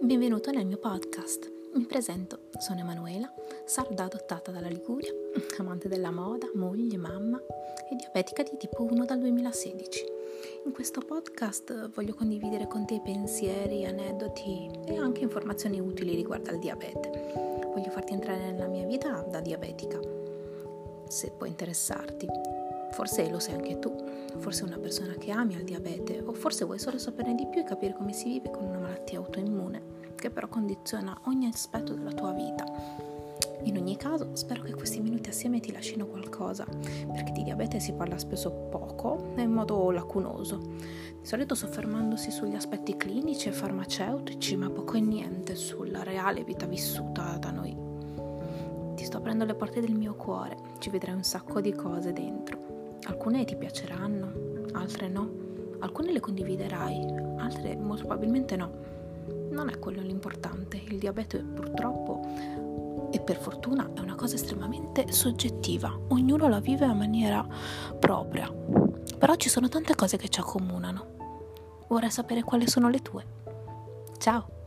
Benvenuto nel mio podcast. Mi presento, sono Emanuela, sarda adottata dalla Liguria, amante della moda, moglie, mamma e diabetica di tipo 1 dal 2016. In questo podcast voglio condividere con te pensieri, aneddoti e anche informazioni utili riguardo al diabete. Voglio farti entrare nella mia vita da diabetica, se può interessarti. Forse lo sai anche tu, forse una persona che ami il diabete o forse vuoi solo saperne di più e capire come si vive con una malattia autoimmune che però condiziona ogni aspetto della tua vita. In ogni caso, spero che questi minuti assieme ti lasciano qualcosa, perché di diabete si parla spesso poco e in modo lacunoso, di solito soffermandosi sugli aspetti clinici e farmaceutici, ma poco e niente sulla reale vita vissuta da noi. Ti sto aprendo le porte del mio cuore, ci vedrai un sacco di cose dentro. Alcune ti piaceranno, altre no, alcune le condividerai, altre molto probabilmente no non è quello l'importante. Il diabete purtroppo e per fortuna è una cosa estremamente soggettiva. Ognuno la vive a maniera propria. Però ci sono tante cose che ci accomunano. Vorrei sapere quali sono le tue. Ciao!